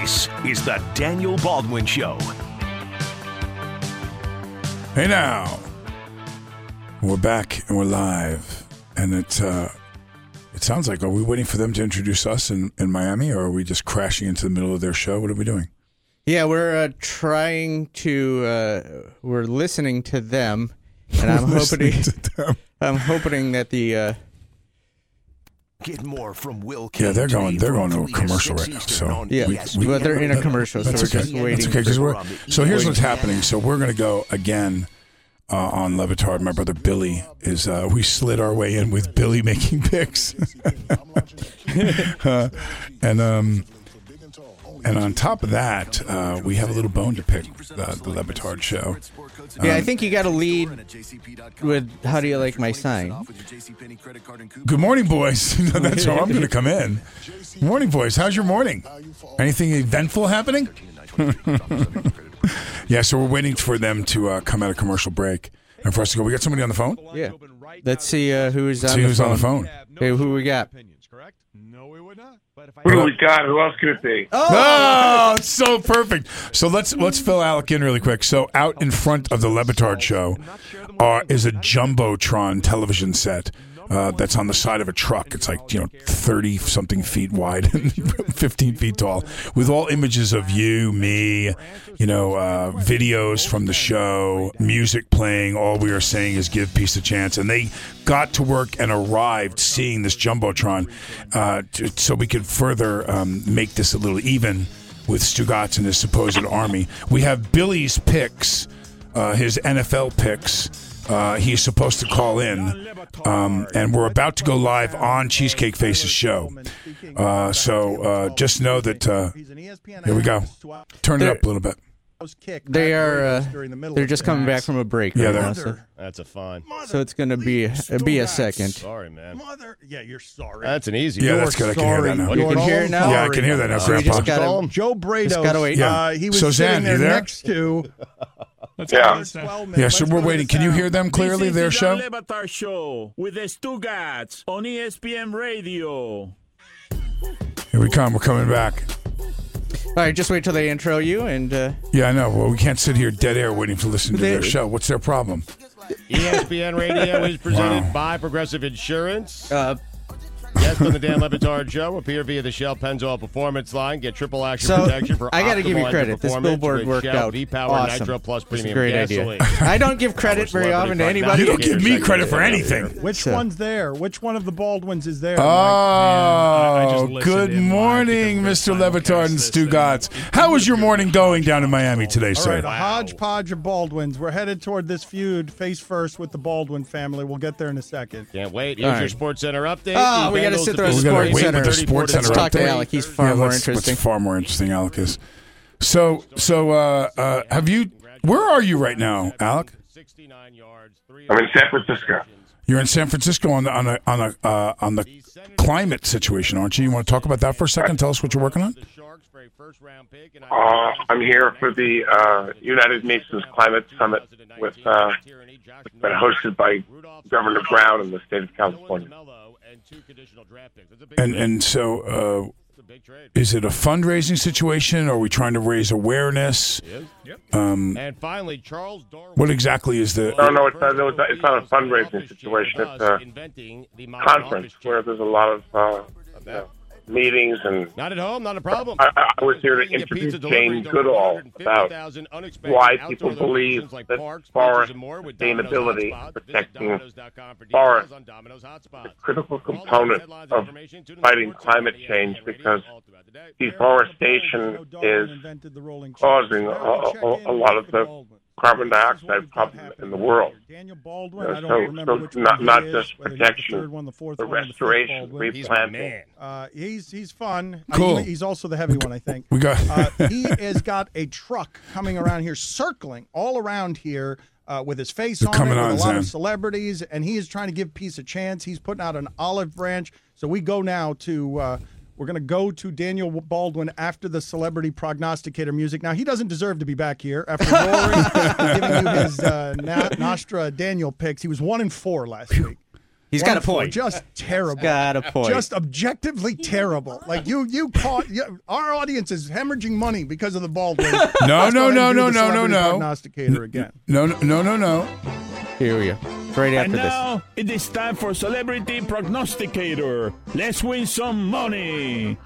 This is the Daniel Baldwin Show. Hey now, we're back and we're live, and it uh, it sounds like are we waiting for them to introduce us in, in Miami, or are we just crashing into the middle of their show? What are we doing? Yeah, we're uh, trying to. Uh, we're listening to them, and I'm hoping. to them. I'm hoping that the. Get more from Will Yeah, they're going. They're going to a commercial right now. So on yeah, ESPN. but they're in a commercial, so That's we're okay. just waiting. That's okay. 'cause we're, so here's what's happening. So we're going to go again uh, on Le Batard. My brother Billy is. Uh, we slid our way in with Billy making picks, uh, and um, and on top of that, uh, we have a little bone to pick. Uh, the Le Batard show. Yeah, I think you got to lead with "How do you like my sign?" Good morning, boys. That's how I'm going to come in. Morning, boys. How's your morning? Anything eventful happening? yeah, so we're waiting for them to uh, come out of commercial break and for us to go. We got somebody on the phone. Yeah. Let's see uh, who's on See the who's phone. on the phone. Hey, who we got? Who do we got? Who else could it be? Oh, it's so perfect. So let's let's fill Alec in really quick. So out in front of the Le Batard show uh, is a jumbotron television set. Uh, that's on the side of a truck. It's like you know thirty something feet wide and fifteen feet tall, with all images of you, me, you know, uh, videos from the show, music playing. All we are saying is give peace a chance, and they got to work and arrived seeing this jumbotron, uh, so we could further um, make this a little even with Stugatz and his supposed army. We have Billy's picks, uh, his NFL picks. Uh, he's supposed to call in, um, and we're about to go live on Cheesecake Face's show. Uh, so uh, just know that. Uh, here we go. Turn it up a little bit. They are. Uh, they're just coming back from a break. Yeah, right they're- now, so, That's a fun. so it's going to be be a second. Sorry, man. Mother, yeah, you're sorry. That's an easy. Yeah, one. that's good. I can hear that now. You can hear it now. Yeah, I can hear that now, So Grandpa. just gotta. Joe Brados. Just gotta wait. Yeah. Uh, he was Suzanne, sitting there, there? next to. Yeah. Yeah, so we're waiting. Can you hear them clearly? Their show. Le Batard Show with the Stugatz on ESPN Radio. Here we come. We're coming back. All right, just wait till they intro you, and uh, Yeah, I know. Well, we can't sit here dead air waiting to listen to They- their show. What's their problem? ESPN Radio is presented Wow. by Progressive Insurance. uh, Guest on the Dan Le Batard Show appear via the Shell Pennzoil Performance Line. Get triple action So, protection for I gotta give you credit. engine This performance billboard worked Shell out V-Power awesome. Nitro Plus a Premium great gasoline. idea. I don't give credit very often to anybody. You don't give me credit for anything. Which So- one's there? Which one of the Baldwins is there? Oh, I just good morning, Mr. we're Le Batard and simulcast Stugatz. thing. How was your morning going down in Miami today, All sir? right, a hodgepodge of Baldwins. We're headed toward this feud face first with the Baldwin family. We'll get there in a second. Can't wait. Here's All your right. Sports Center update. Oh, we gotta Bengals sit through a defeated gotta Sports wait Center. with the Sports Center Let's talk to. Alec. He's far Yeah, more let's- interesting. What's far more interesting, Alec is. So, so uh, uh, have you? Where are you right now, Alec? 69 yards, I'm in San Francisco. You're in San Francisco on the on a on a uh, on the climate situation, aren't you? You want to talk about that for a second? Tell us what you're working on. the Sharks for a first-round pick. And Uh, I'm here for the uh, United Nations Climate Summit with uh, been hosted by Governor Brown in the state of California. And two conditional draft picks. and and so, uh, is it a fundraising situation? Or are we trying to raise awareness? Um, And finally, Charles Darwin. what exactly is the? No, no, it's not, no, it's not, it's not a fundraising situation. It's a conference where there's a lot of uh, you know, meetings and Not at home, not a problem. I, I was here to introduce can get interview pizza delivery Jane to Goodall about why people believe like that parks, forest more with sustainability, Domino's protecting Visit Domino's.com forests, on Domino's Hotspots. a critical For all the component of information, tune in to fighting climate change because the day. deforestation is causing a, a, a lot of the carbon dioxide problem in the world. Daniel Baldwin. Uh, I don't so- remember so which not- one not he just is, whether the protection, third one, the fourth the one, or the fifth restoration, He's replanting. man. Uh, he's he's fun. Cool. Uh, he's also the heavy one, I think. We got. Uh, he has got a truck coming around here, circling all around here uh, with his face They're on coming it, on, with a lot of celebrities, and he is trying to give peace a chance. He's putting out an olive branch. So we go now to. Uh, we're going to go to Daniel Baldwin after the celebrity prognosticator music. Now, he doesn't deserve to be back here after roaring, giving you his uh, Na- Nostra Daniel picks. He was one and four last week. He's got a One four, point. Just terrible. Got a point. Just objectively terrible. Like you, you caught you, our audience is hemorrhaging money because of the Baldwin. No, Let's no, no, no, no, no, no. Prognosticator again. No, no, no, no, no. Here we go. It's right And after this. now it is time for Celebrity Prognosticator. Let's win some money.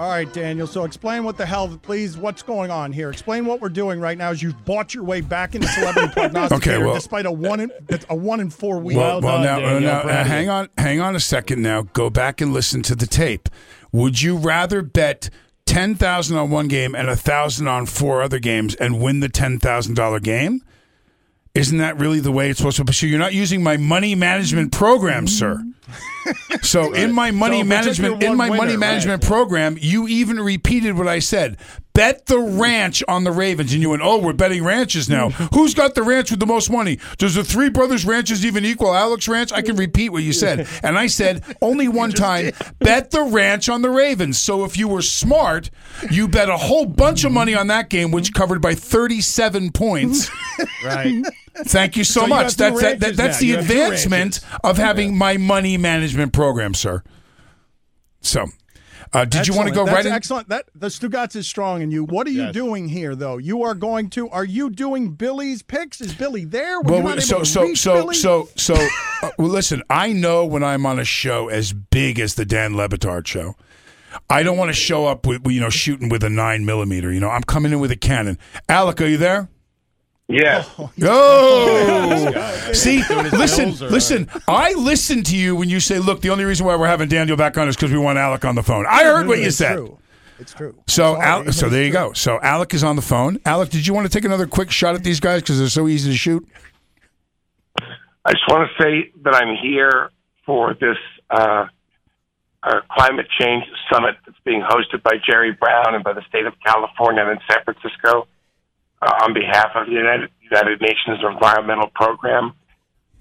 All right, Daniel. So explain what the hell, please. What's going on here? Explain what we're doing right now. As you've bought your way back into celebrity prognosticator, Okay, well- despite a one in a one in four week. Well, well, done, now, Daniel. now uh, hang on, hang on a second. Now, go back and listen to the tape. Would you rather bet ten thousand on one game and a thousand on four other games and win the ten thousand dollar game? Isn't that really the way it's supposed to be? So you're not using my money management program, sir. Mm-hmm. So in my money So if it's just management in one my money management right. program, you even repeated what I said. Bet the ranch on the Ravens, and you went, "Oh, we're betting ranches now. Who's got the ranch with the most money? Does the Three Brothers Ranches even equal Alex Ranch?" I can repeat what you said, and I said only one time. Bet the ranch on the Ravens. So if you were smart, you bet a whole bunch of money on that game, which covered by thirty-seven points. Right. Thank you so, So much. two that's that, that, that's now. the You advancement of having my money management program, sir. So, uh, did you want to go That's right? In, excellent. That the Stugatz is strong in you. What are you Yes. doing here, though? You are going to. Are you doing Billy's picks? Is Billy there? Were well, you not so able to so reach so Billy? so so. Uh, well, listen, I know when I'm on a show as big as the Dan Le Batard show. I don't want to show up with you know shooting with a nine millimeter. You know, I'm coming in with a cannon. Alec, are you there? Yeah. Oh, see, listen, listen. I listened to you when you say, "Look, the only reason why we're having Daniel back on is because we want Alec on the phone." I heard what you It's said. True. It's true. So, sorry, Al- so there you true. go. So Alec is on the phone. Alec, did you want to take another quick shot at these guys because they're so easy to shoot? I just want to say that I'm here for this uh, uh, climate change summit that's being hosted by Jerry Brown and by the state of California and in San Francisco Uh, on behalf of the United, United Nations Environmental Program.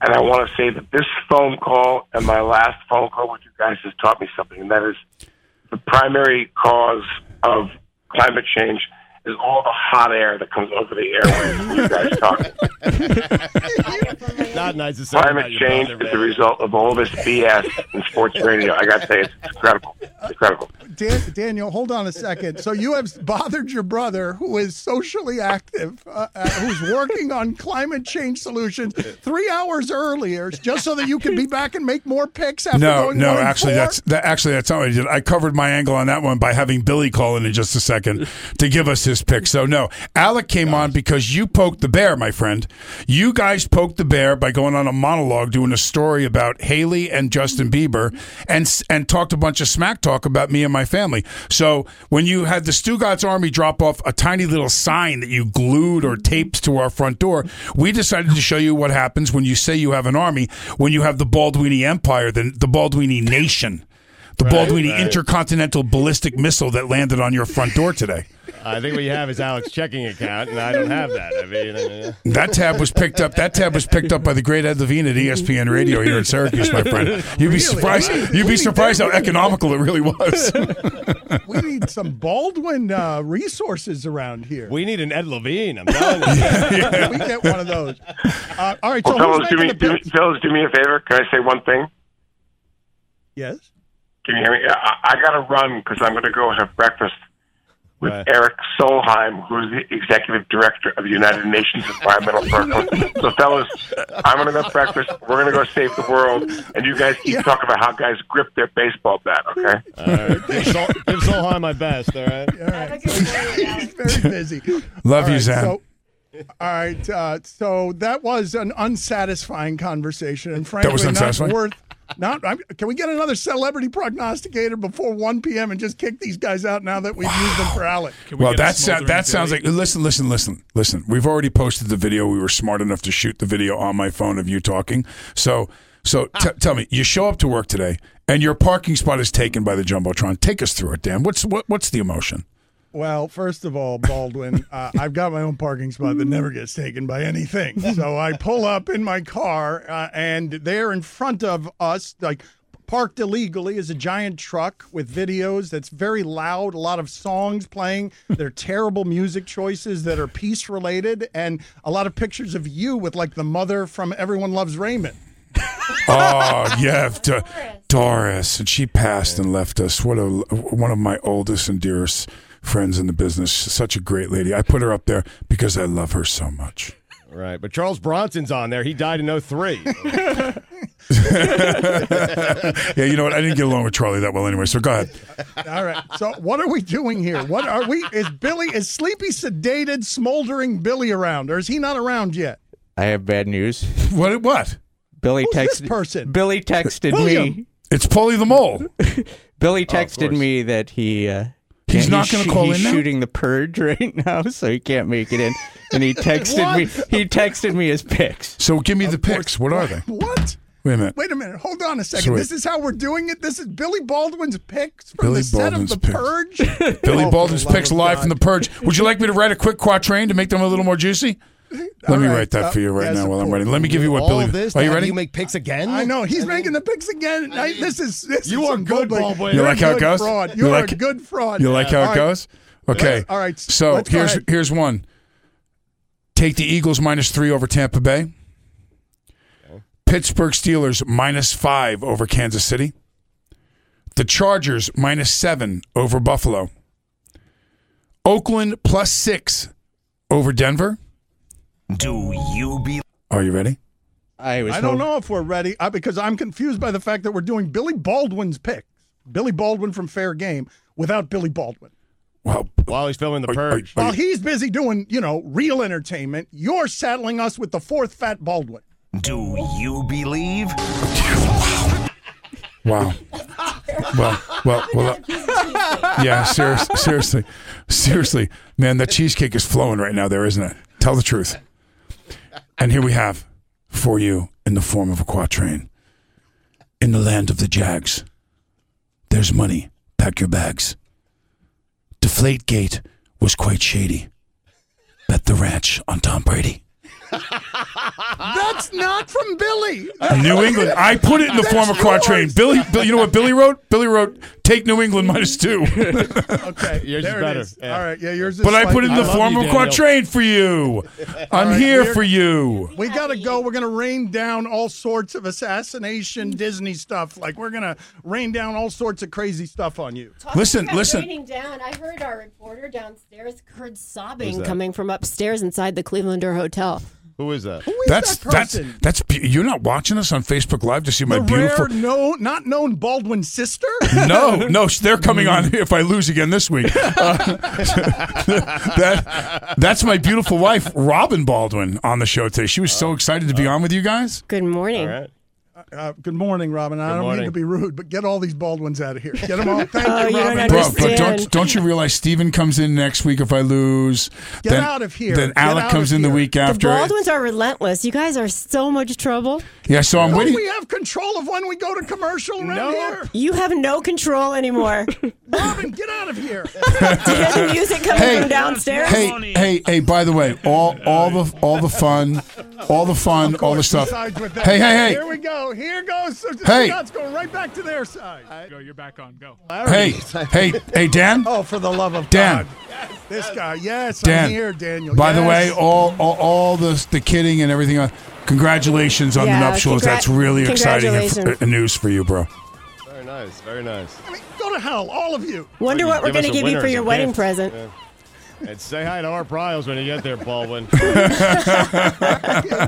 And I want to say that this phone call and my last phone call with you guys has taught me something, and that is the primary cause of climate change is all the hot air that comes over the airwaves when you guys talk. Not nice to say. Climate change brother, is the result of all this BS in sports radio. I got to say, it's incredible. It's incredible. Dan, Daniel, hold on a second. So you have bothered your brother, who is socially active, uh, uh, who's working on climate change solutions, three hours earlier, just so that you can be back and make more picks after No, going no. one Actually, four? that's that. Actually, that's not what I did. I covered my angle on that one by having Billy call in in just a second to give us his pick. So no, Alec came on because you poked the bear, my friend. You guys poked the bear by going on a monologue, doing a story about Haley and Justin Bieber, and and talked a bunch of smack talk about me and my family. So when you had the Stugatz Army drop off a tiny little sign that you glued or mm-hmm. taped to our front door, we decided to show you what happens when you say you have an army, when you have the Baldwini Empire, the, the Baldwini Nation, the Baldwini Intercontinental Ballistic Missile that landed on your front door today. I think what you have is Alex's checking account, and I don't have that. I mean, uh, That tab was picked up. That tab was picked up by the great Ed Levine at ESPN Radio here in Syracuse, my friend. You'd be surprised. You'd be surprised how economical it really was. we need some Baldwin uh, resources around here. we need an Ed Levine. I'm telling you. we get one of those. Uh, all right, so Well, who's fellas, do me, do, picks? fellas, do me a favor. Can I say one thing? Yes. Can you hear me? I, I got to run because I'm going to go have breakfast with Right. Erik Solheim, who's the executive director of the United Nations Environmental Program. so, fellas, I'm going to go have breakfast. We're going to go save the world, and you guys keep talking about how guys grip their baseball bat. Okay? All right. Give, Sol- give Solheim my best, all right? All right. He's very busy. Love All you, right, Zan. So, all right. Uh, so that was an unsatisfying conversation, and frankly, was not unsatisfying? worth. Not. I'm, can we get another celebrity prognosticator before 1 p.m. and just kick these guys out now that we've used them for Alec? We Well, that sound, smoldering that sounds like. Listen, listen, listen, listen. We've already posted the video. We were smart enough to shoot the video on my phone of you talking. So, so ah. t- tell me, you show up to work today, and your parking spot is taken by the jumbotron. Take us through it, Dan. What's what, what's the emotion? Well, first of all, Baldwin, uh, I've got my own parking spot that never gets taken by anything. So I pull up in my car, uh, and there in front of us, like parked illegally, is a giant truck with videos that's very loud, a lot of songs playing. They're terrible music choices that are peace related, and a lot of pictures of you with like the mother from Everyone Loves Raymond. Oh yeah, D- Doris, and she passed and left us. What a one of my oldest and dearest friends in the business. Such a great lady. I put her up there because I love her so much. Right, but Charles Bronson's on there. He died in 03. Yeah, you know what? I didn't get along with Charlie that well anyway. So go ahead. All right. So what are we doing here? What are we? Is Billy is sleepy, sedated, smoldering Billy around, or is he not around yet? I have bad news. What? What? Billy Who's this texted person? Billy texted William. me. It's Polly the mole. Billy texted course. me that he uh, He's yeah, not gonna shoo- call he's in now? shooting the purge right now, so he can't make it in. And he texted me. He texted me his pics. So give me the pics. What are they? What? Wait a minute. Wait a minute. Hold on a second. So this is how we're doing it. This is Billy Baldwin's picks from Billy the set Baldwin's of The picks. Purge. Billy Oh, Baldwin's for picks live God. from the Purge. Would you like me to write a quick quatrain to make them a little more juicy? Let me right. write that Uh, for you right yes, now while I'm course. writing. Let me give you what Billy. of this, Are you ready? You make picks again? I know he's making the picks again. I, this is this You is are some good, bootleg- Baldwin. You You're like how it good goes? Fraud. You You're like- a good fraud. You like how All it right. goes? Okay. Let's- all right, So let's here's here's one. Take the Eagles minus three over Tampa Bay. Pittsburgh Steelers minus five over Kansas City. The Chargers minus seven over Buffalo. Oakland plus six over Denver. Do you be Are you ready? I was. I don't know if we're ready uh, because I'm confused by the fact that we're doing Billy Baldwin's picks. Billy Baldwin from Fair Game without Billy Baldwin. Well, While he's filming The Are- are- Purge. are While he's busy doing, you know, real entertainment, you're saddling us with the fourth fat Baldwin. do you believe? wow. Well, well, well. uh, yeah, seriously, seriously, seriously, man, that cheesecake is flowing right now. There, isn't it? Tell the truth. And here we have for you in the form of a quatrain. In the land of the Jags, there's money. Pack your bags. Deflate Gate was quite shady. Bet the ranch on Tom Brady. That's not from Billy. New England. I put it in the form of a quatrain. Billy, Bill, you know what Billy wrote? Billy wrote, "Take New England minus two. Okay, Yours is better. is. Yeah. All right, yeah, yours is. but I put it in the form of Daniel. quatrain for you. I'm right, here for you. We gotta go. We're gonna rain down all sorts of assassination Disney stuff. Like we're gonna rain down all sorts of crazy stuff on you. Listen, About listen. raining down. I heard our reporter downstairs heard sobbing coming from upstairs inside the Clevelander Hotel. Who is that? Who is That's that that's person? that's. be- You're not watching us on Facebook Live to see my the beautiful. rare, no, not known Baldwin sister. No, no, they're coming on if I lose again this week. Uh, that that's my beautiful wife, Robin Baldwin, on the show today. She was so excited to be on with you guys. Good morning. All right. Uh, good morning, Robin. Good I don't morning. mean to be rude, but get all these Baldwins out of here. Get them all. Thank Oh, you, you don't Robin. Bro, but don't don't you realize Steven comes in next week if I lose? Get then, out of here. Then Alec comes of in the here. week The after. Baldwins are relentless. You guys are so much trouble. yeah, so I'm Don't waiting. we have control of when we go to commercial around No. here? You have no control anymore. Robin, get out of here. Do you hear the music coming Hey. from downstairs? Hey, hey, hey! By the way, all all the all the fun, all the fun, all the stuff. Hey. Hey, hey, Here we go. Here goes. So Hey. Scott's going right back to their side. Go, you're back on. Go. Hey, hey, hey, Dan. Oh, for the love of Dan. God. This guy. Yes, Dan. I'm here, Daniel. By the way, all, all all the the kidding and everything. Congratulations on the nuptials. congra- That's really exciting and congratulations. f- uh, news for you, bro. Very nice. Very nice. I mean, go to hell, all of you. Wonder Well, what we're going to give you for your wedding gift. present. And say hi to our Pryles when you get there, Baldwin. Exactly.